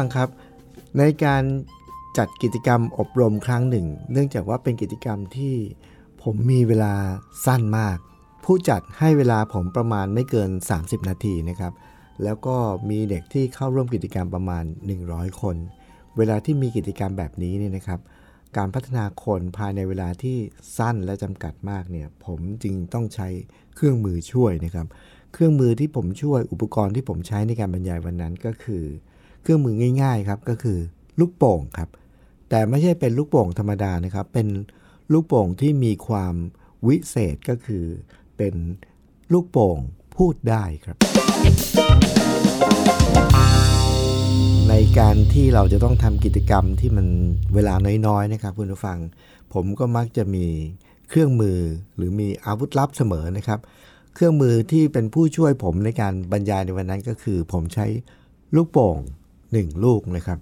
ฟังครับ ในการจัดกิจกรรมอบรมครั้งหนึ่ง เนื่องจากว่าเป็นกิจกรรมที่ผมมีเวลาสั้นมาก ผู้จัดให้เวลาผมประมาณไม่เกิน 30 นาทีนะครับ แล้วก็มีเด็กที่เข้าร่วมกิจกรรมประมาณ 100 คน เวลาที่มีกิจกรรมแบบนี้เนี่ยนะครับ การพัฒนาคนภายในเวลาที่สั้นและจำกัดมากเนี่ย ผมจึงต้องใช้เครื่องมือช่วยนะครับ เครื่องมือที่ผมช่วยอุปกรณ์ที่ผมใช้ในการบรรยายวันนั้นก็คือ เครื่องมือง่าย ๆ ครับก็คือลูกโป่งครับ แต่ไม่ใช่เป็นลูกโป่งธรรมดานะครับ เป็นลูกโป่งที่มีความวิเศษก็คือ เป็นลูกโป่งพูดได้ครับ ในการที่เราจะต้องทำกิจกรรมที่มันเวลาน้อยๆนะครับคุณผู้ฟัง ผมก็มักจะมีเครื่องมือหรือมีอาวุธลับเสมอนะครับ เครื่องมือที่เป็นผู้ช่วยผมในการบรรยายในวันนั้นก็คือ ผมใช้ลูกโป่ง หนึ่งลูกนะครับ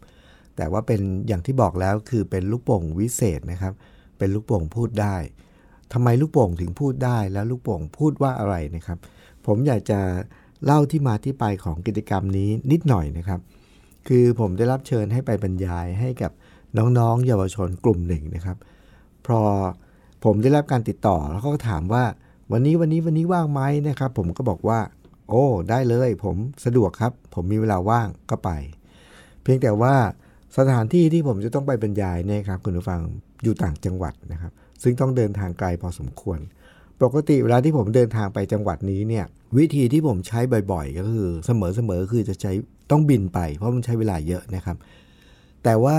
แต่ว่าเป็นอย่างที่บอกแล้วคือเป็นลูกโป่งวิเศษนะครับ เป็นลูกโป่งพูดได้ทำไมลูกโป่งถึงพูดได้แล้วลูกโป่งพูดว่าอะไรนะครับ ผมอยากจะเล่าที่มาที่ไปของกิจกรรมนี้นิดหน่อยนะครับ คือผมได้รับเชิญให้ไปบรรยายให้กับน้องๆ เยาวชนกลุ่มหนึ่งนะครับ พอผมได้รับการติดต่อแล้วก็ถามว่า วันนี้วันนี้วันนี้ว่างไหมนะครับ ผมก็บอกว่า โอ้ ได้เลย ผมสะดวกครับ ผมมีเวลาว่างก็ไป พียงแต่ว่าสถานที่ที่ผมจะต้องไปบรรยายเนี่ยครับคุณผู้ฟังอยู่ต่างจังหวัดนะครับ ซึ่งต้องเดินทางไกลพอสมควร ปกติเวลาที่ผมเดินทางไปจังหวัดนี้เนี่ยวิธีที่ผมใช้บ่อย ๆ ก็คือเสมอๆคือจะใช้ต้องบินไป เพราะมันใช้เวลาเยอะนะครับ แต่ว่า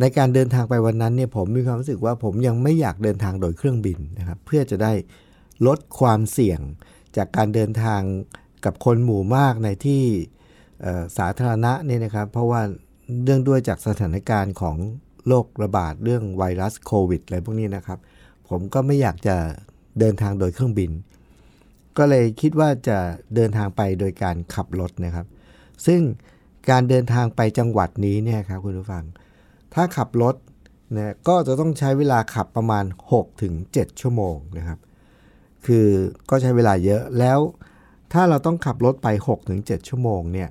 ในการเดินทางไปวันนั้นเนี่ยผมมีความรู้สึกว่าผมยังไม่อยากเดินทางโดยเครื่องบินนะครับ เพื่อจะได้ลดความเสี่ยงจากการเดินทางกับคนหมู่มากในที่ สาธารณะเนี่ยนะครับ เพราะว่าเนื่องด้วยจากสถานการณ์ของโรคระบาดเรื่องไวรัสโควิดอะไรพวกนี้นะครับ ผมก็ไม่อยากจะเดินทางโดยเครื่องบิน ก็เลยคิดว่าจะเดินทางไปโดยการขับรถนะครับ ซึ่งการเดินทางไปจังหวัดนี้เนี่ยครับคุณผู้ฟัง ถ้าขับรถนะก็จะต้องใช้เวลาขับประมาณ 6-7 ชั่วโมงนะครับ คือก็ใช้เวลาเยอะแล้วถ้าเราต้องขับรถไป 6-7 ชั่วโมงเนี่ย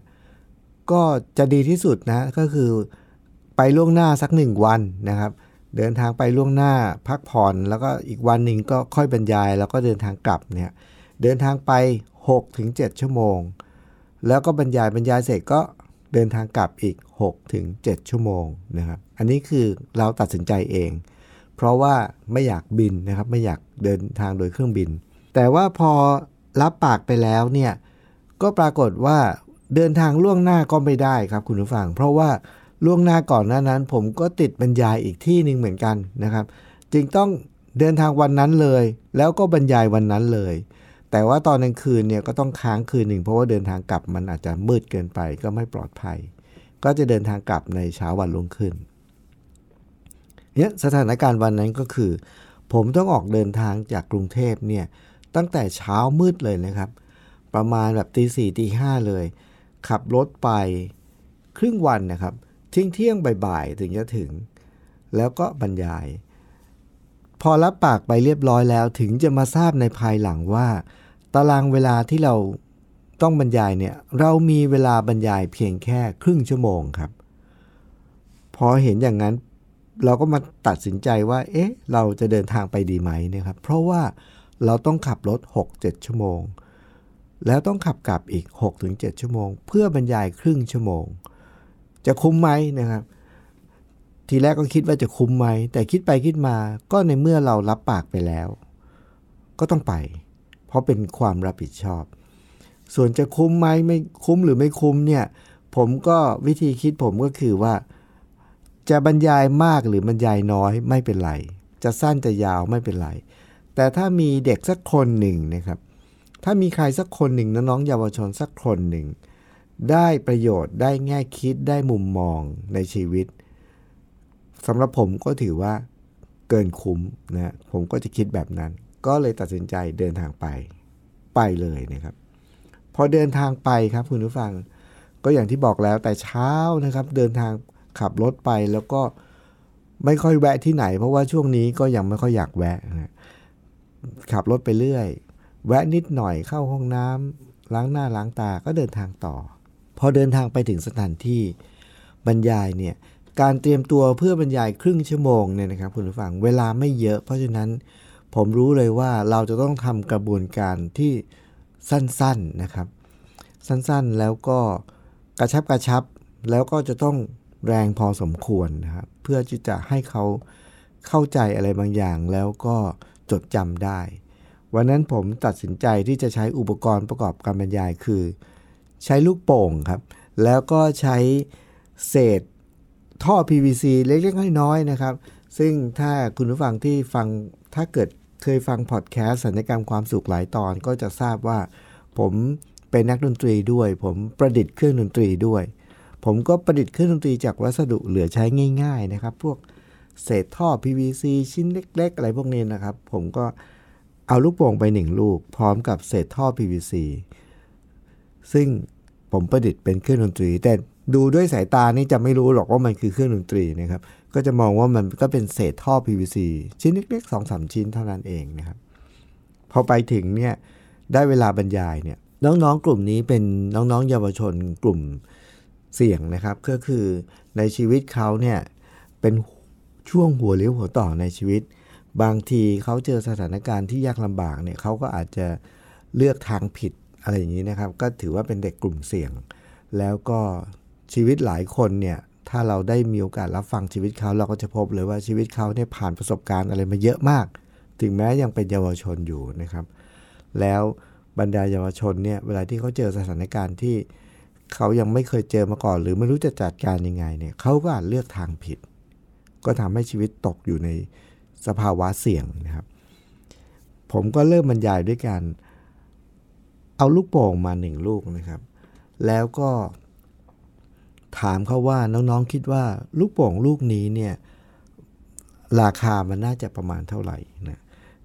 ก็จะดีที่สุดนะก็คือไปล่วงหน้าสักหนึ่งวันนะครับ เดินทางไปล่วงหน้าพักผ่อนแล้วก็อีกวันหนึ่งก็ค่อยบรรยาย แล้วก็เดินทางกลับเนี่ยเดินทางไป 6-7 ชั่วโมง แล้วก็บรรยายบรรยายเสร็จก็เดินทางกลับอีก 6-7 ชั่วโมงนะครับอันนี้คือเราตัดสินใจเอง เพราะว่าไม่อยากบินนะครับไม่อยากเดินทางโดยเครื่องบิน แต่ว่าพอรับปากไปแล้วเนี่ยก็ปรากฏว่า เดินทางล่วงหน้าก็ไม่ได้ครับคุณผู้ฟัง เพราะว่าล่วงหน้าก่อนหน้านั้น ผมก็ติดบรรยายอีกที่หนึ่งเหมือนกันนะครับ จึงต้องเดินทางวันนั้นเลย แล้วก็บรรยายวันนั้นเลย แต่ว่าตอนกลางคืนเนี่ยก็ต้องค้างคืนหนึ่งเพราะว่าเดินทางกลับมันอาจจะมืดเกินไปก็ไม่ปลอดภัย ก็จะเดินทางกลับในเช้าวันรุ่งขึ้นเนี่ยสถานการณ์วันนั้นก็คือ ผมต้องออกเดินทางจากกรุงเทพเนี่ยตั้งแต่เช้ามืดเลยนะครับ ประมาณแบบตีสี่ตีห้าเลย ขับรถไปครึ่งวันนะครับเที่ยงเที่ยงบ่ายๆถึงจะถึง แล้วก็บรรยาย พอรับปากไปเรียบร้อยแล้วถึงจะมาทราบในภายหลังว่า ตารางเวลาที่เราต้องบรรยายเนี่ยเรามีเวลาบรรยายเพียงแค่ครึ่งชั่วโมงครับ พอเห็นอย่างนั้นเราก็มาตัดสินใจว่า เอ๊ะ เราจะเดินทางไปดีไหมนะครับ เพราะว่าเราต้องขับรถ 6-7 ชั่วโมง แล้วต้องขับกลับอีก 6-7 ชั่วโมง เพื่อบรรยายครึ่งชั่วโมง จะคุ้มไหมนะครับ ทีแรกก็คิดว่าจะคุ้มไหม แต่คิดไปคิดมาก็ในเมื่อเรารับปากไปแล้ว ก็ต้องไป เพราะเป็นความรับผิดชอบ ส่วนจะคุ้มไหมไม่คุ้มหรือไม่คุ้มเนี่ยผมก็วิธีคิดผมก็คือว่า จะบรรยายมากหรือบรรยายน้อยไม่เป็นไร จะสั้นจะยาวไม่เป็นไร แต่ถ้ามีเด็กสักคนหนึ่งนะครับ ถ้ามีใครสักคนหนึ่งน้องๆเยาวชนสักคนหนึ่ง ได้ประโยชน์ได้แง่คิดได้มุมมองในชีวิตสำหรับผมก็ถือว่าเกินคุ้มนะผมก็จะคิดแบบนั้น ก็เลยตัดสินใจเดินทางไปไปเลยนะครับ พอเดินทางไปครับคุณผู้ฟัง ก็อย่างที่บอกแล้วแต่เช้านะครับ เดินทางขับรถไปแล้วก็ไม่ค่อยแวะที่ไหน เพราะว่าช่วงนี้ก็ยังไม่ค่อยอยากแวะนะขับรถไปเรื่อย แวะนิดหน่อยเข้าห้องน้ำล้างหน้าล้างตาก็เดินทางต่อ พอเดินทางไปถึงสถานที่บรรยายเนี่ยการเตรียมตัวเพื่อบรรยายครึ่งชั่วโมงเนี่ยนะครับคุณผู้ฟังเวลาไม่เยอะ เพราะฉะนั้นผมรู้เลยว่าเราจะต้องทำกระบวนการที่สั้นๆนะครับ สั้นๆแล้วก็กระชับกระชับแล้วก็จะต้องแรงพอสมควรนะครับเพื่อที่จะให้เขาเข้าใจอะไรบางอย่างแล้วก็จดจำได้ วันนั้นผมตัดสินใจที่จะใช้อุปกรณ์ประกอบการบรรยายคือ ใช้ลูกโป่งครับ แล้วก็ใช้เศษท่อ PVC เล็กๆน้อยๆนะครับ ซึ่งถ้าคุณผู้ฟังที่ฟังถ้าเกิดเคยฟังพอดแคสต์สัญญกรรมความสุขหลายตอนก็จะทราบว่า ผมเป็นนักดนตรีด้วย ผมประดิษฐ์เครื่องดนตรีด้วย ผมก็ประดิษฐ์เครื่องดนตรีจากวัสดุเหลือใช้ง่าย ๆนะครับ พวกเศษท่อ PVC ชิ้นเล็ก ๆ อะไรพวกนี้นะครับ ผมก็เเอาลูกโป่งไปหนึ่งลูก พร้อมกับเศษท่อ PVC ซึ่งผมประดิษฐ์เป็นเครื่องดนตรี แต่ดูด้วยสายตานี่จะไม่รู้หรอกว่ามันคือเครื่องดนตรีนะครับ ก็จะมองว่ามันก็เป็นเศษท่อ PVC ชิ้นเล็กๆสองสามชิ้นเท่านั้นเองนะครับ พอไปถึงเนี่ยได้เวลาบรรยายเนี่ยน้องๆ กลุ่มนี้เป็นน้องๆ เยาวชนกลุ่มเสี่ยงนะครับ ก็คือในชีวิตเขาเนี่ยเป็นช่วงหัวเลี้ยวหัวต่อในชีวิต บางทีเขาเจอสถานการณ์ที่ยากลำบากเนี่ยเขาก็อาจจะเลือกทางผิดอะไรอย่างนี้นะครับ ก็ถือว่าเป็นเด็กกลุ่มเสี่ยง แล้วก็ชีวิตหลายคนเนี่ยถ้าเราได้มีโอกาสรับฟังชีวิตเขาเราก็จะพบเลยว่าชีวิตเขาเนี่ยผ่านประสบการณ์อะไรมาเยอะมาก ถึงแม้ยังเป็นเยาวชนอยู่นะครับ แล้วบรรดาเยาวชนเนี่ยเวลาที่เขาเจอสถานการณ์ที่เขายังไม่เคยเจอมาก่อน หรือไม่รู้จะจัดการยังไงเนี่ยเขาก็อาจเลือกทางผิด ก็ทำให้ชีวิตตกอยู่ใน สภาวะเสี่ยงนะครับ ผมก็เริ่มบรรยายด้วยการเอาลูกโป่งมาหนึ่งลูกนะครับ แล้วก็ถามเขาว่าน้องๆคิดว่าลูกโป่งลูกนี้เนี่ยราคามันน่าจะประมาณเท่าไหร่นะ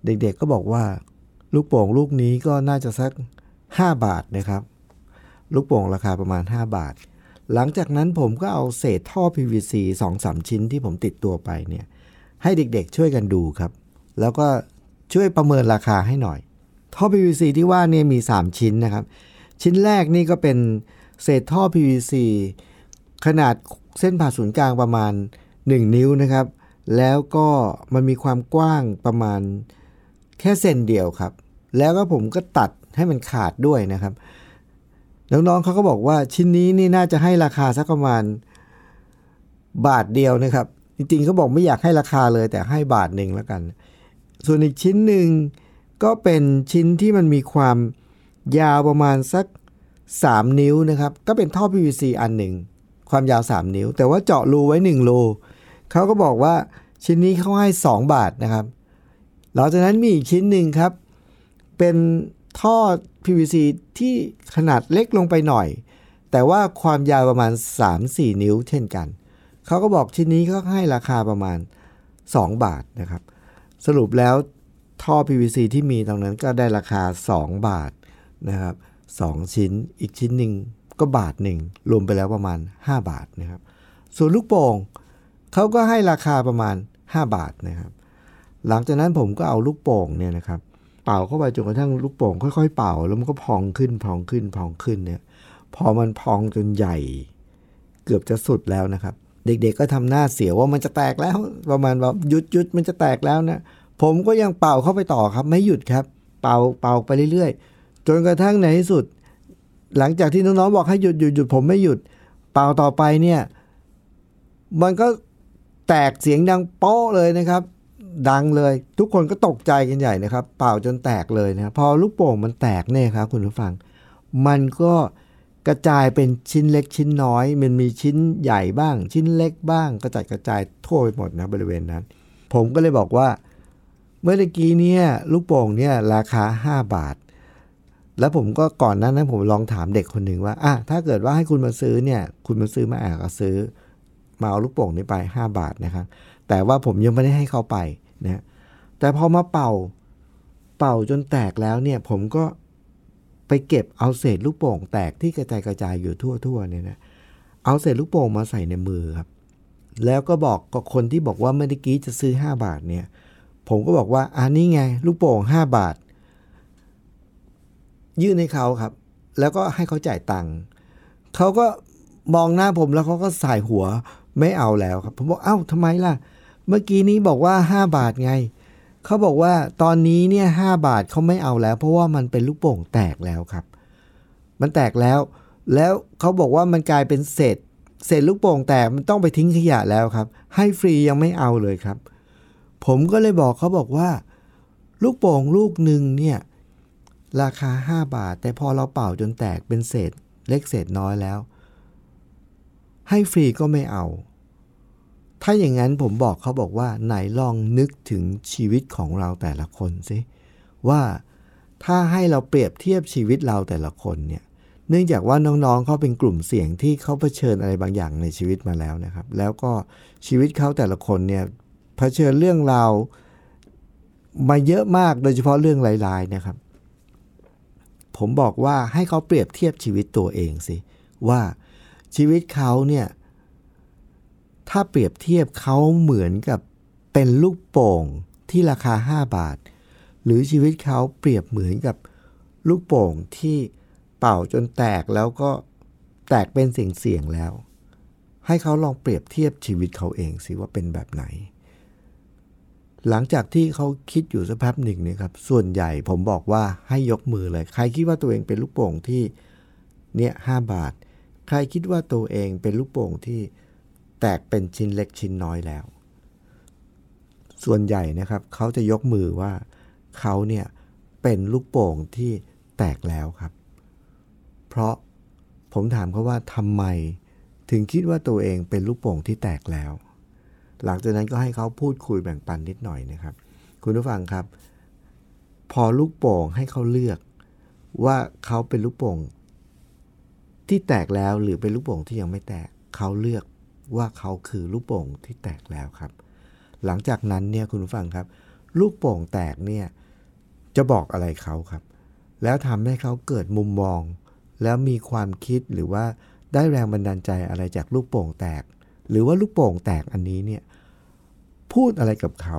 เด็กๆก็บอกว่า ลูกโป่งลูกนี้ก็น่าจะสัก 5 บาทนะครับ ลูกโป่งราคาประมาณ 5 บาท หลังจากนั้นผมก็เอาเศษท่อ PVC 2-3 ชิ้นที่ผมติดตัวไปเนี่ย ให้เด็กๆ ช่วยกันดูครับ แล้วก็ช่วยประเมินราคาให้หน่อย ท่อ PVC ที่ว่านี่มี 3 ชิ้นนะครับ ชิ้นแรกนี่ก็เป็นเศษท่อ PVC ขนาดเส้นผ่าศูนย์กลางประมาณ 1 นิ้วนะครับ แล้วก็มันมีความกว้างประมาณแค่เซนเดียวครับ แล้วก็ผมก็ตัดให้มันขาดด้วยนะครับ น้องๆเขาก็บอกว่าชิ้นนี้นี่น่าจะให้ราคาสักประมาณบาทเดียวนะครับ จริงๆเขาบอกไม่อยากให้ราคาเลย แต่ให้บาทหนึ่งแล้วกัน ส่วนอีกชิ้นหนึ่งก็เป็นชิ้นที่มันมีความยาวประมาณสัก 3 นิ้วนะครับ ก็เป็นท่อ PVC อันหนึ่ง ความยาว 3 นิ้ว แต่ว่าเจาะรูไว้ 1 รูเขาก็บอกว่าชิ้นนี้เขาให้ 2 บาทนะครับ หลังจากนั้นมีอีกชิ้นหนึ่งครับ เป็นท่อ PVC ที่ขนาดเล็กลงไปหน่อย แต่ว่าความยาวประมาณ 3-4 นิ้วเช่นกัน เขาก็บอกชิ้นนี้เขาให้ราคาประมาณ 2 บาทนะครับ สรุปแล้วท่อ PVC ที่มีตรงนั้นก็ได้ราคา 2 บาทนะครับ2ชิ้นอีกชิ้นหนึ่งก็บาทหนึ่งรวมไปแล้วประมาณ 5 บาทนะครับ ส่วนลูกโป่งเขาก็ให้ราคาประมาณ 5 บาทนะครับ หลังจากนั้นผมก็เอาลูกโป่งเนี่ยนะครับเป่าเข้าไปจนกระทั่งลูกโป่งค่อยๆเป่า แล้วมันก็พองขึ้นพองขึ้นพองขึ้นเนี่ยพอมันพองจนใหญ่ เกือบจะสุดแล้วนะครับ เด็กๆก็ทำหน้าเสียวว่ามันจะแตกแล้วประมาณว่าหยุดหยุดมันจะแตกแล้วนะผมก็ยังเป่าเข้าไปต่อครับ ไม่หยุดครับ เป่าเป่าไปเรื่อยๆ จนกระทั่งในที่สุด หลังจากที่น้องๆบอกให้หยุดหยุดหยุดผมไม่หยุด เป่าต่อไปเนี่ย มันก็แตกเสียงดังโป๊ะเลยนะครับ ดังเลยทุกคนก็ตกใจกันใหญ่นะครับ เป่าจนแตกเลยนะพอลูกโป่งมันแตกเนี่ยครับคุณผู้ฟัง มันก็ กระจายเป็นชิ้นเล็กชิ้นน้อย มันมีชิ้นใหญ่บ้าง ชิ้นเล็กบ้างกระจัดกระจายทั่วไปหมดนะบริเวณนั้น ผมก็เลยบอกว่า เมื่อกี้เนี่ยลูกโป่งเนี่ยราคา 5 บาท แล้วผมก็ก่อนนั้นนั้นผมลองถามเด็กคนหนึ่งว่าอะถ้าเกิดว่าให้คุณมาซื้อเนี่ยคุณมาซื้อมาอะก็ซื้อมาเอาลูกโป่งนี้ไป 5 บาทนะครับแต่ว่าผมยังไม่ได้ให้เขาไปนะแต่พอมาเป่าเป่าจนแตกแล้วเนี่ยผมก็ ไปเก็บเอาเศษลูกโป่งแตกที่กระจายกระจายอยู่ทั่วๆเนี่ยนะเอาเศษลูกโป่งมาใส่ในมือครับ แล้วก็บอกกับคนที่บอกว่าเมื่อกี้จะซื้อ 5 บาทเนี่ย ผมก็บอกว่าอันนี้ไง ลูกโป่ง 5 บาท ยื่นให้เขาครับ แล้วก็ให้เขาจ่ายตังค์เขาก็มองหน้าผมแล้วเขาก็สายหัวไม่เอาแล้วครับ ผมบอกเอ้าทำไมล่ะ เมื่อกี้นี้บอกว่า 5 บาทไง เขาบอกว่าตอนนี้เนี่ยหบาทเขาไม่เอาแล้ว เพราะว่ามันเป็นลูกโป่งแตกแล้วครับ มันแตกแล้ว แล้วเขาบอกว่ามันกลายเป็นเศษเศษลูกโป่งแตกมันต้องไปทิ้งขยะแล้วครับ ให้ฟรียังไม่เอาเลยครับ ผมก็เลยบอกเขาบอกว่า ลูกโป่งลูกหนึ่งเนี่ยราคา 5 บาท แต่พอเราเป่าจนแตกเป็นเศษเล็กเศษน้อยแล้ว ให้ฟรีก็ไม่เอา ถ้าอย่างนั้นผมบอกเขาบอกว่าไหนลองนึกถึงชีวิตของเราแต่ละคนสิว่าถ้าให้เราเปรียบเทียบชีวิตเราแต่ละคนเนี่ยเนื่องจากว่าน้องๆเขาเป็นกลุ่มเสี่ยงที่เขาเผชิญอะไรบางอย่างในชีวิตมาแล้วนะครับ แล้วก็ชีวิตเขาแต่ละคนเนี่ยเผชิญเรื่องราวมาเยอะมากโดยเฉพาะเรื่องลายๆนะครับ ผมบอกว่าให้เขาเปรียบเทียบชีวิตตัวเองสิว่าชีวิตเขาเนี่ย ถ้าเปรียบเทียบเขาเหมือนกับเป็นลูกโป่งที่ราคา 5 บาท หรือชีวิตเขาเปรียบเหมือนกับลูกโป่งที่เป่าจนแตกแล้วก็แตกเป็นเสียงเสียงแล้ว ให้เขาลองเปรียบเทียบชีวิตเขาเองสิว่าเป็นแบบไหน หลังจากที่เขาคิดอยู่สักแป๊บหนึ่งเนี่ยครับ ส่วนใหญ่ผมบอกว่าให้ยกมือเลย ใครคิดว่าตัวเองเป็นลูกโป่งที่เนี่ยห้าบาท ใครคิดว่าตัวเองเป็นลูกโป่งที่ แตกเป็นชิ้นเล็กชิ้นน้อยแล้ว ส่วนใหญ่นะครับเขาจะยกมือว่าเขาเนี่ยเป็นลูกโป่งที่แตกแล้วครับ เพราะผมถามเขาว่าทำไมถึงคิดว่าตัวเองเป็นลูกโป่งที่แตกแล้ว หลังจากนั้นก็ให้เขาพูดคุยแบ่งปันนิดหน่อยนะครับ คุณผู้ฟังครับ พอลูกโป่งให้เขาเลือกว่าเขาเป็นลูกโป่งที่แตกแล้วหรือเป็นลูกโป่งที่ยังไม่แตกเขาเลือก ว่าเขาคือลูกโป่งที่แตกแล้วครับ หลังจากนั้นเนี่ยคุณผู้ฟังครับ ลูกโป่งแตกเนี่ยจะบอกอะไรเขาครับ แล้วทำให้เขาเกิดมุมมอง แล้วมีความคิดหรือว่าได้แรงบันดาลใจอะไรจากลูกโป่งแตก หรือว่าลูกโป่งแตกอันนี้เนี่ยพูดอะไรกับเขา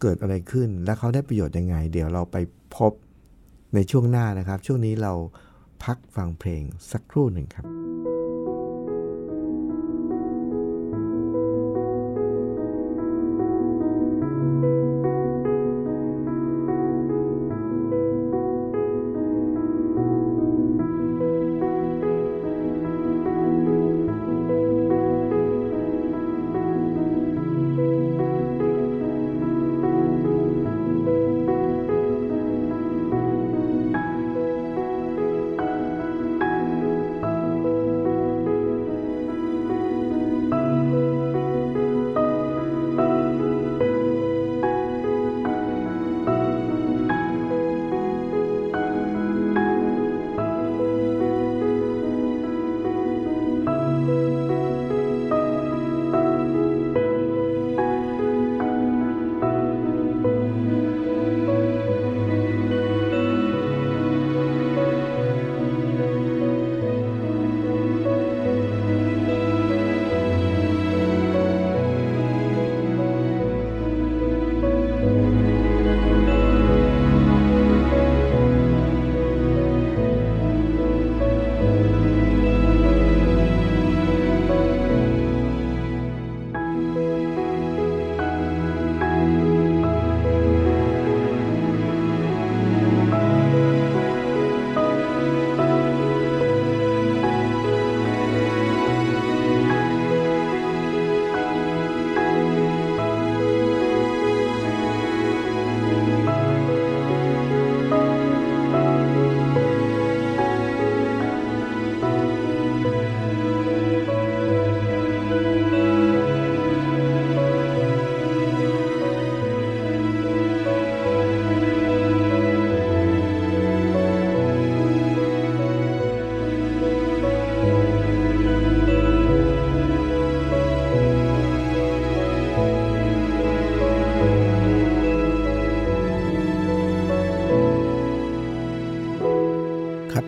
เกิดอะไรขึ้น และเขาได้ประโยชน์ยังไง เดี๋ยวเราไปพบในช่วงหน้านะครับ ช่วงนี้เราพักฟังเพลงสักครู่หนึ่งครับ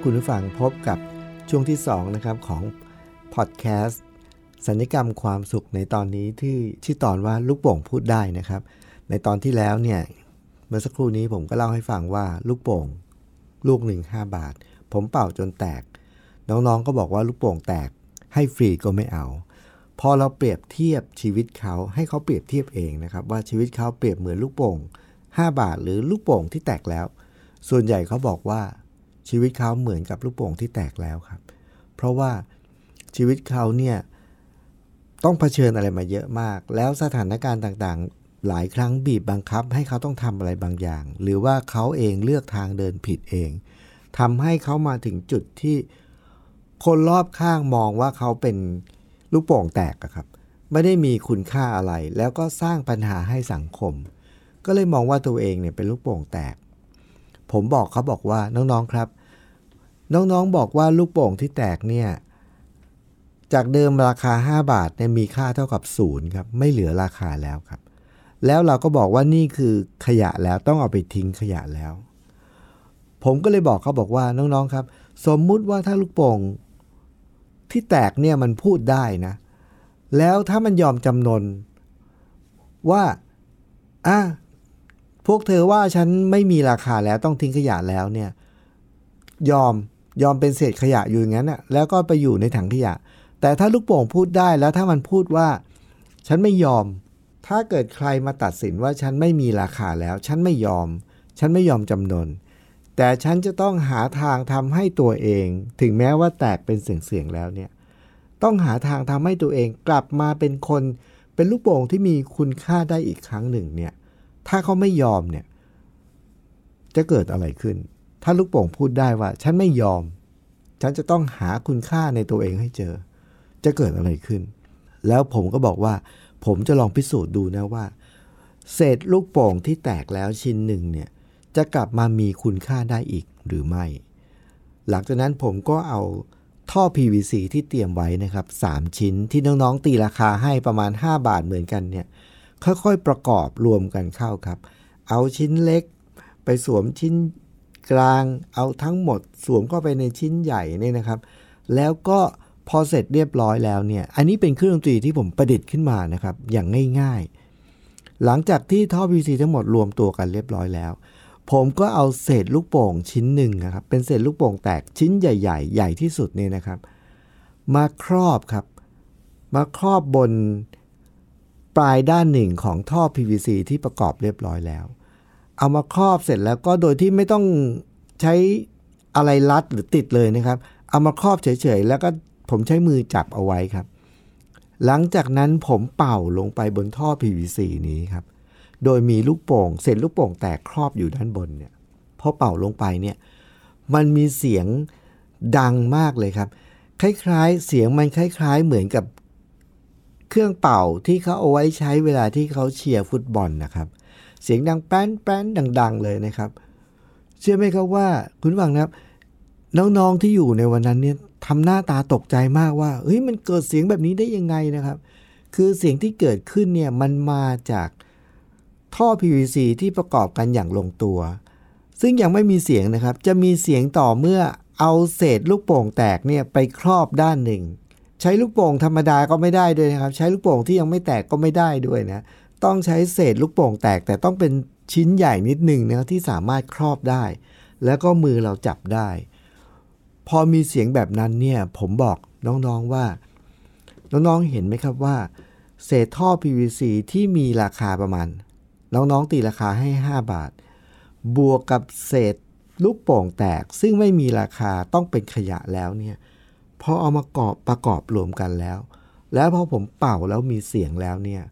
คุณผู้ฟังพบกับช่วงที่2นะครับของพอดแคสต์สัญญกรรมความสุขในตอนนี้ที่ที่ตอนว่าลูกโป่งพูดได้นะครับ ในตอนที่แล้วเนี่ยเมื่อสักครู่นี้ผมก็เล่าให้ฟังว่าลูกโป่ง ลูกหนึ่ง5บาท ผมเป่าจนแตก น้องๆก็บอกว่าลูกโป่งแตก ให้ฟรีก็ไม่เอา พอเราเปรียบเทียบชีวิตเขาให้เขาเปรียบเทียบเองนะครับ ว่าชีวิตเขาเปรียบเหมือนลูกโป่ง5 บาท หรือลูกโป่งที่แตกแล้ว ส่วนใหญ่เขาบอกว่า ชีวิตเขาเหมือนกับลูกโป่งที่แตกแล้วครับ เพราะว่าชีวิตเขาเนี่ยต้องเผชิญอะไรมาเยอะมาก แล้วสถานการณ์ต่างๆ หลายครั้งบีบบังคับ ให้เขาต้องทำอะไรบางอย่าง หรือว่าเขาเองเลือกทางเดินผิดเองทำให้เขามาถึงจุดที่คนรอบข้างมองว่าเขาเป็นลูกโป่งแตกครับ ไม่ได้มีคุณค่าอะไร แล้วก็สร้างปัญหาให้สังคม ก็เลยมองว่าตัวเองเนี่ยเป็นลูกโป่งแตก ผมบอกเขาบอกว่าน้องๆครับ น้องๆบอกว่าลูกโป่งที่แตกเนี่ยจากเดิมราคา 5 บาทเนี่ยมีค่าเท่ากับศูนย์ครับไม่เหลือราคาแล้วครับ แล้วเราก็บอกว่านี่คือขยะแล้วต้องเอาไปทิ้งขยะแล้ว ผมก็เลยบอกเขาบอกว่าน้องๆครับ สมมุติว่าถ้าลูกโป่งที่แตกเนี่ยมันพูดได้นะ แล้วถ้ามันยอมจำนน ว่าอะพวกเธอว่าฉันไม่มีราคาแล้วต้องทิ้งขยะแล้วเนี่ย ยอม ยอมเป็นเศษขยะอยู่อย่างนั้นน่ะแล้วก็ไปอยู่ในถังขยะ แต่ถ้าลูกโป่งพูดได้แล้วถ้ามันพูดว่า ฉันไม่ยอม ถ้าเกิดใครมาตัดสินว่าฉันไม่มีราคาแล้ว ฉันไม่ยอม ฉันไม่ยอมจำนน แต่ฉันจะต้องหาทางทำให้ตัวเอง ถึงแม้ว่าแตกเป็นเสียงๆแล้วเนี่ยต้องหาทางทำให้ตัวเองกลับมาเป็นคน เป็นลูกโป่งที่มีคุณค่าได้อีกครั้งหนึ่งเนี่ยถ้าเขาไม่ยอมเนี่ยจะเกิดอะไรขึ้น ถ้าลูกโป่งพูดได้ว่า ฉันไม่ยอม ฉันจะต้องหาคุณค่าในตัวเองให้เจอ จะเกิดอะไรขึ้น แล้วผมก็บอกว่า ผมจะลองพิสูจน์ดูนะว่า เศษลูกโป่งที่แตกแล้วชิ้นหนึ่งเนี่ยจะกลับมามีคุณค่าได้อีกหรือไม่ หลังจากนั้นผมก็เอาท่อ PVC ที่เตรียมไว้นะครับ 3 ชิ้นที่น้องๆ ตีราคาให้ประมาณ 5 บาทเหมือนกันเนี่ย ค่อยๆ ประกอบรวมกันเข้าครับ เอาชิ้นเล็ก ไปสวมชิ้น กลางเอาทั้งหมดสวมเข้าไปในชิ้นใหญ่เนี่ยนะครับ แล้วก็พอเสร็จเรียบร้อยแล้วเนี่ย อันนี้เป็นเครื่องดนตรีที่ผมประดิษฐ์ขึ้นมานะครับ อย่างง่ายๆ หลังจากที่ท่อ PVC ทั้งหมดรวมตัวกันเรียบร้อยแล้ว ผมก็เอาเศษลูกโป่งชิ้นหนึ่งนะครับ เป็นเศษลูกโป่งแตกชิ้นใหญ่ ๆ ใหญ่ที่สุดเนี่ยนะครับ มาครอบครับ มาครอบบนปลายด้านหนึ่งของท่อ PVC ที่ประกอบเรียบร้อยแล้ว เอามาครอบเสร็จแล้วก็โดยที่ไม่ต้องใช้อะไรรัดหรือติดเลยนะครับ เอามาครอบเฉยๆ แล้วก็ผมใช้มือจับเอาไว้ครับ หลังจากนั้นผมเป่าลงไปบนท่อ PVC นี้ครับ โดยมีลูกโป่งเศษลูกโป่งแตกครอบอยู่ด้านบนเนี่ยพอเป่าลงไปเนี่ย มันมีเสียงดังมากเลยครับ คล้ายๆ เสียงมันคล้าย ๆ เหมือนกับเครื่องเป่าที่เขาเอาไว้ใช้เวลาที่เขาเชียร์ฟุตบอลนะครับ เสียงดังแป้นแป้นดัง ๆ เลยนะครับ เชื่อไหมครับว่าคุณฟังนะครับน้องๆที่อยู่ในวันนั้นเนี่ยทำหน้าตาตกใจมากว่าเฮ้ยมันเกิดเสียงแบบนี้ได้ยังไงนะครับ คือเสียงที่เกิดขึ้นเนี่ยมันมาจากท่อ PVC ที่ประกอบกันอย่างลงตัว ซึ่งยังไม่มีเสียงนะครับ จะมีเสียงต่อเมื่อเอาเศษลูกโป่งแตกเนี่ยไปครอบด้านหนึ่ง ใช้ลูกโป่งธรรมดาก็ไม่ได้ด้วยนะครับ ใช้ลูกโป่งที่ยังไม่แตกก็ไม่ได้ด้วยนะ ต้องใช้เศษลูกโป่งแตกแต่ต้องเป็นชิ้นใหญ่นิดหนึ่งนะที่สามารถครอบได้ แล้วก็มือเราจับได้ พอมีเสียงแบบนั้นเนี่ยผมบอกน้องๆว่า น้องๆเห็นไหมครับว่า เศษท่อ PVC ที่มีราคาประมาณ น้องๆตีราคาให้ 5 บาท บวกกับเศษลูกโป่งแตกซึ่งไม่มีราคาต้องเป็นขยะแล้วเนี่ยพอเอามากอบประกอบรวมกันแล้ว แล้วพอผมเป่าแล้วมีเสียงแล้วเนี่ย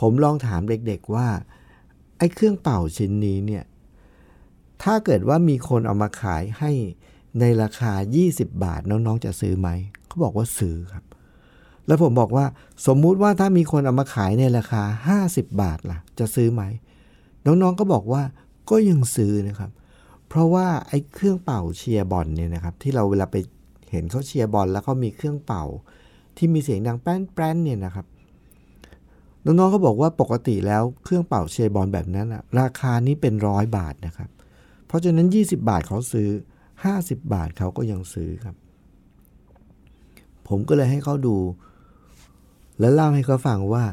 ผมลองถามเด็กๆว่า ไอ้เครื่องเป่าชิ้นนี้เนี่ย ถ้าเกิดว่ามีคนเอามาขายให้ในราคา 20 บาทน้องๆจะซื้อไหม เขาบอกว่าซื้อครับ แล้วผมบอกว่าสมมุติว่าถ้ามีคนเอามาขายในราคา 50 บาทล่ะ จะซื้อไหม น้องๆก็บอกว่าก็ยังซื้อนะครับ เพราะว่าไอ้เครื่องเป่าเชียร์บอลเนี่ยนะครับ ที่เราเวลาไปเห็นเขาเชียร์บอลแล้วเขามีเครื่องเป่า ที่มีเสียงดังแป้นแป้นเนี่ยนะครับ น้องๆเขาบอกว่าปกติแล้วเครื่องเป่าเชียบอลแบบนั้นอะราคานี้เป็นร้อยบาทนะครับ เพราะฉะนั้น 20 บาทเขาซื้อ 50 บาทเขาก็ยังซื้อครับ ผมก็เลยให้เขาดู แล้วเล่าให้เขาฟังว่า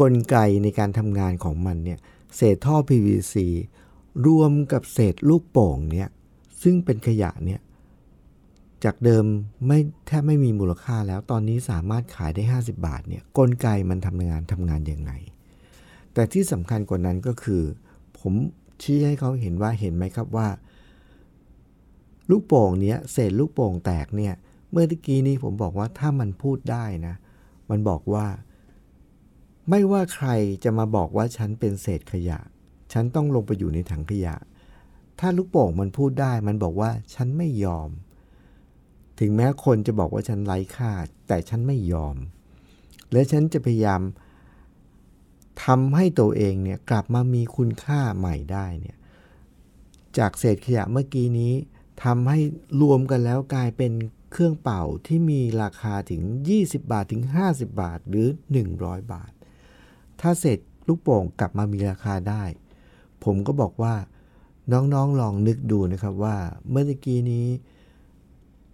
กลไกในการทำงานของมันเนี่ยเศษท่อ PVC รวมกับเศษลูกโป่งเนี่ยซึ่งเป็นขยะเนี่ย จากเดิมไม่แทบไม่มีมูลค่าแล้วตอนนี้สามารถขายได้ 50 บาทเนี่ยกลไกมันทำงานทำงานยังไง แต่ที่สำคัญกว่านั้นก็คือ ผมชี้ให้เขาเห็นว่าเห็นไหมครับว่า ลูกโป่งเนี้ยเศษลูกโป่งแตกเนี่ยเมื่อกี้นี้ผมบอกว่าถ้ามันพูดได้นะ มันบอกว่า ไม่ว่าใครจะมาบอกว่าฉันเป็นเศษขยะ ฉันต้องลงไปอยู่ในถังขยะ ถ้าลูกโป่งมันพูดได้ มันบอกว่าฉันไม่ยอม ถึงแม้คนจะบอกว่าฉันไร้ค่า แต่ฉันไม่ยอม และฉันจะพยายามทำให้ตัวเองเนี่ยกลับมามีคุณค่าใหม่ได้เนี่ยจากเศษขยะเมื่อกี้นี้ทำให้รวมกันแล้วกลายเป็นเครื่องเป่าที่มีราคาถึง 20 บาทถึง 50 บาทหรือ 100 บาท ถ้าเศษลูกโป่งกลับมามีราคาได้ ผมก็บอกว่าน้องๆลองนึกดูนะครับว่าเมื่อกี้นี้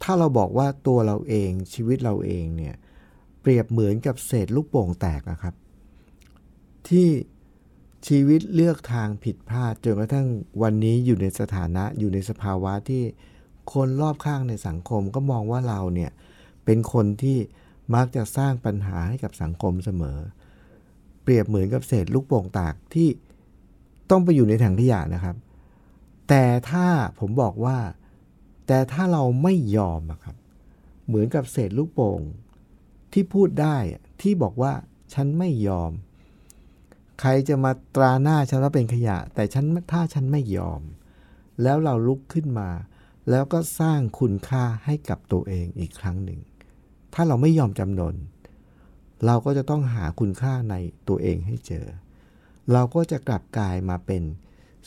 ถ้าเราบอกว่าตัวเราเองชีวิตเราเองเนี่ยเปรียบเหมือนกับเศษลูกโป่งแตกนะครับ ที่ชีวิตเลือกทางผิดพลาดจนกระทั่งวันนี้อยู่ในสถานะอยู่ในสภาวะที่คนรอบข้างในสังคมก็มองว่าเราเนี่ยเป็นคนที่มักจะสร้างปัญหาให้กับสังคมเสมอ เปรียบเหมือนกับเศษลูกโป่งแตกที่ต้องไปอยู่ในถังขยะนะครับ แต่ถ้าผมบอกว่า แต่ถ้าเราไม่ยอมอะครับ เหมือนกับเศษลูกโป่งที่พูดได้ที่บอกว่าฉันไม่ยอม ใครจะมาตราหน้าฉันว่าเป็นขยะ แต่ฉันถ้าฉันไม่ยอม แล้วเราลุกขึ้นมา แล้วก็สร้างคุณค่าให้กับตัวเองอีกครั้งหนึ่ง ถ้าเราไม่ยอมจำนน เราก็จะต้องหาคุณค่าในตัวเองให้เจอ เราก็จะกลับกลายมาเป็น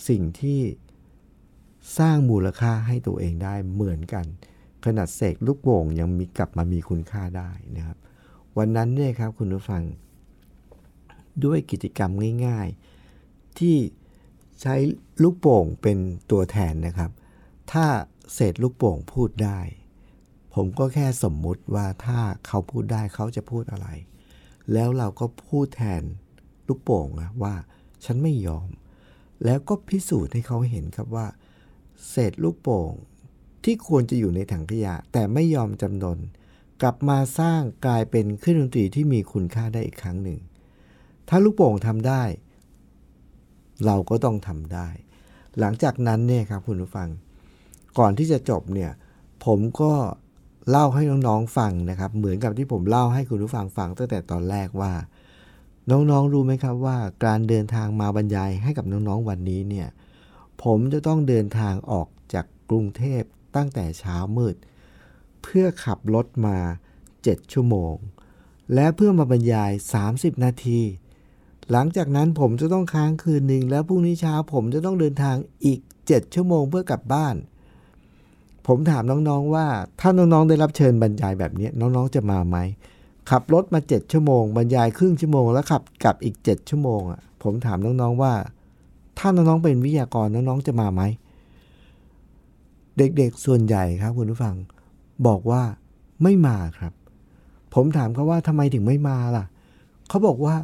สิ่งที่ สร้างมูลค่าให้ตัวเองได้เหมือนกัน ขนาดเสกลูกโป่งยังมีกลับมามีคุณค่าได้นะครับ วันนั้นเนี่ยครับคุณผู้ฟัง ด้วยกิจกรรมง่าย ๆ ที่ใช้ลูกโป่งเป็นตัวแทนนะครับ ถ้าเศษลูกโป่งพูดได้ ผมก็แค่สมมุติว่าถ้าเขาพูดได้เขาจะพูดอะไร แล้วเราก็พูดแทนลูกโป่งนะว่า ฉันไม่ยอม แล้วก็พิสูจน์ให้เขาเห็นครับว่า เศษลูกโป่ง ที่ควรจะอยู่ในถังขยะ แต่ไม่ยอมจำนน กลับมาสร้างกลายเป็นเครื่องดนตรีที่มีคุณค่าได้อีกครั้งหนึ่ง ถ้าลูกโป่งทำได้ เราก็ต้องทำได้ หลังจากนั้นเนี่ยครับคุณผู้ฟัง ก่อนที่จะจบเนี่ยผมก็เล่าให้น้องๆฟังนะครับ เหมือนกับที่ผมเล่าให้คุณผู้ฟังฟังตั้งแต่ตอนแรกว่า น้องๆรู้ไหมครับว่า การเดินทางมาบรรยายให้กับน้องๆวันนี้เนี่ย ผมจะต้องเดินทางออกจากกรุงเทพตั้งแต่เช้ามืด เพื่อขับรถมา 7 ชั่วโมง และเพื่อมาบรรยาย 30 นาที หลังจากนั้นผมจะต้องค้างคืนหนึ่งแล้วพรุ่งนี้เช้าผมจะต้องเดินทางอีก 7 ชั่วโมงเพื่อกลับบ้าน ผมถามน้องๆว่า ถ้าน้องๆได้รับเชิญบรรยายแบบนี้น้องๆจะมาไหมขับรถมา 7 ชั่วโมง บรรยายครึ่งชั่วโมง แล้วขับกลับอีก 7 ชั่วโมงอะผมถามน้องๆว่า ถ้าน้องๆเป็นวิทยากรน้องๆจะมาไหม เด็กๆส่วนใหญ่ครับคุณผู้ฟัง บอกว่าไม่มาครับ ผมถามเขาว่าทำไมถึงไม่มาล่ะ เขาบอกว่า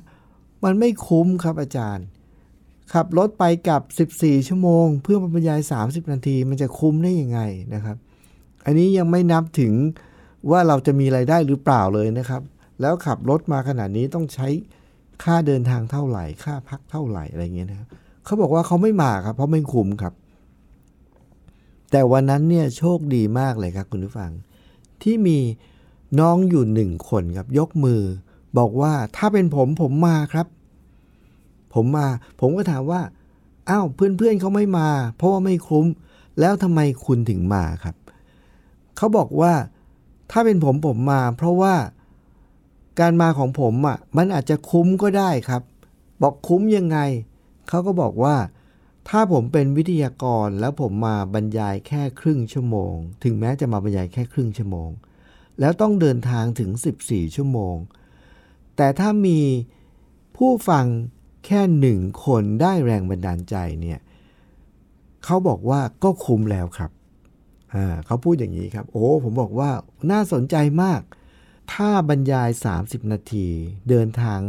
มันไม่คุ้มครับอาจารย์ ขับรถไปกับ 14 ชั่วโมง เพื่อมาบรรยาย 30 นาที มันจะคุ้มได้ยังไงนะครับ อันนี้ยังไม่นับถึงว่าเราจะมีไรายได้หรือเปล่าเลยนะครับ แล้วขับรถมาขนาดนี้ต้องใช้ค่าเดินทางเท่าไหร่ ค่าพักเท่าไหร่อะไรเงี้ยนะครับ เขาบอกว่าเขาไม่มาครับ เพราะไม่คุ้มครับ แต่วันนั้นเนี่ยโชคดีมากเลยครับคุณผู้ฟัง ที่มีน้องอยู่หนึ่งคนครับ ยกมือ บอกว่าถ้าเป็นผมผมมาครับ ผมมา ผมก็ถามว่าอ้าวเพื่อนๆเขาไม่มา เพราะว่าไม่คุ้ม แล้วทำไมคุณถึงมาครับเขาบอกว่าถ้าเป็นผมผมมา เพราะว่าการมาของผมอะมันอาจจะคุ้มก็ได้ครับ บอกคุ้มยังไง เขาก็บอกว่า ถ้าผมเป็นวิทยากรแล้วผมมาบรรยายแค่ครึ่งชั่วโมง ถึงแม้จะมาบรรยายแค่ครึ่งชั่วโมง แล้วต้องเดินทางถึง 14 ชั่วโมง แต่ถ้ามีผู้ฟังแค่หนึ่งคนได้แรงบันดาลใจเนี่ยเขาบอกว่าก็คุ้มแล้วครับเขาพูดอย่างนี้ครับ โอ้ผมบอกว่าน่าสนใจมาก ถ้าบรรยาย 30 นาที เดินทาง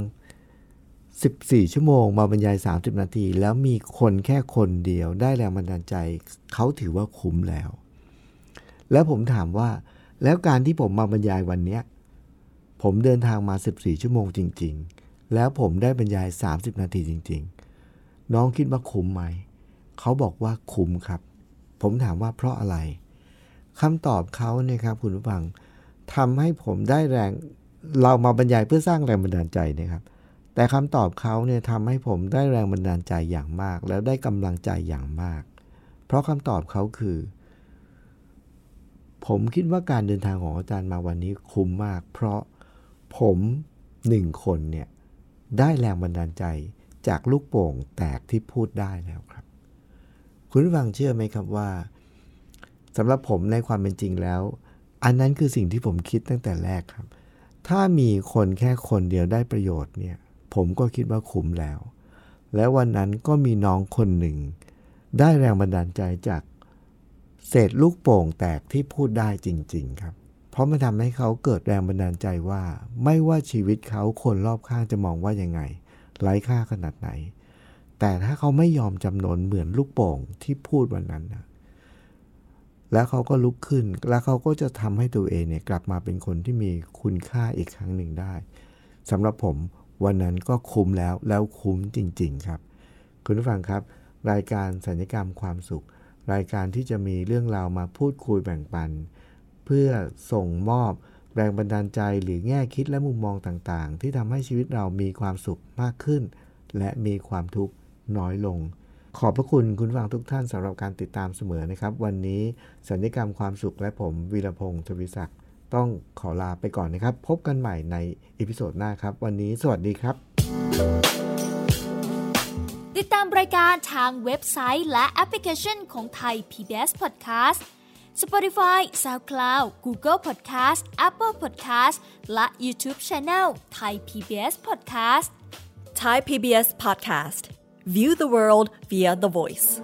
14 ชั่วโมง มาบรรยาย 30 นาที แล้วมีคนแค่คนเดียวได้แรงบันดาลใจ เขาถือว่าคุ้มแล้ว แล้วผมถามว่า แล้วการที่ผมมาบรรยายวันเนี้ยผมเดินทางมา 14 ชั่วโมงจริง ๆ แล้วผมได้บรรยาย 30 นาทีจริง ๆ น้องคิดว่าคุ้มไหม เขาบอกว่าคุ้มครับ ผมถามว่าเพราะอะไรคำตอบเขาเนี่ยครับคุณผู้ฟังทำให้ผมได้แรงเรามาบรรยายเพื่อสร้างแรงบันดาลใจนะครับ แต่คำตอบเขาเนี่ยทำให้ผมได้แรงบันดาลใจอย่างมาก แล้วได้กำลังใจอย่างมาก เพราะคำตอบเขาคือ ผมคิดว่าการเดินทางของอาจารย์มาวันนี้คุ้มมาก เพราะผมหนึ่งคนเนี่ยได้แรงบันดาลใจจากลูกโป่งแตกที่พูดได้แล้วครับ คุณฟังเชื่อไหมครับว่าสำหรับผมในความเป็นจริงแล้ว อันนั้นคือสิ่งที่ผมคิดตั้งแต่แรกครับ ถ้ามีคนแค่คนเดียวได้ประโยชน์เนี่ย ผมก็คิดว่าคุ้มแล้ว และวันนั้นก็มีน้องคนหนึ่ง ได้แรงบันดาลใจจากเศษลูกโป่งแตกที่พูดได้จริง ๆ ครับ เพราะมันทำให้เขาเกิดแรงบันดาลใจว่า ไม่ว่าชีวิตเขาคนรอบข้างจะมองว่ายังไงไร้ค่าขนาดไหน แต่ถ้าเขาไม่ยอมจำนนเหมือนลูกโป่งที่พูดวันนั้นนะแล้วเขาก็ลุกขึ้น แล้วเขาก็จะทำให้ตัวเองเนี่ยกลับมาเป็นคนที่มีคุณค่าอีกครั้งหนึ่งได้สำหรับผม วันนั้นก็คุ้มแล้วแล้วคุ้มจริง ๆ ครับ คุณผู้ฟังครับ รายการสัญญกรรมความสุข รายการที่จะมีเรื่องราวมาพูดคุยแบ่งปัน เพื่อส่งมอบแรงบันดาลใจหรือแง่คิดและมุมมองต่างๆ ที่ทำให้ชีวิตเรามีความสุขมากขึ้น และมีความทุกข์น้อยลง ขอบพระคุณคุณผู้ฟังทุกท่านสำหรับการติดตามเสมอนะครับ วันนี้ศัลยกรรมความสุขและผมวีรพงศ์ทวีศักดิ์ ต้องขอลาไปก่อนนะครับ พบกันใหม่ใน episode หน้าครับ วันนี้สวัสดีครับ ติดตามรายการทางเว็บไซต์และแอปพลิเคชันของไทย PBS Podcast Spotify SoundCloud Google Podcast Apple Podcast และ YouTube Channel Thai PBS Podcast Thai PBS Podcast. View the world via the voice.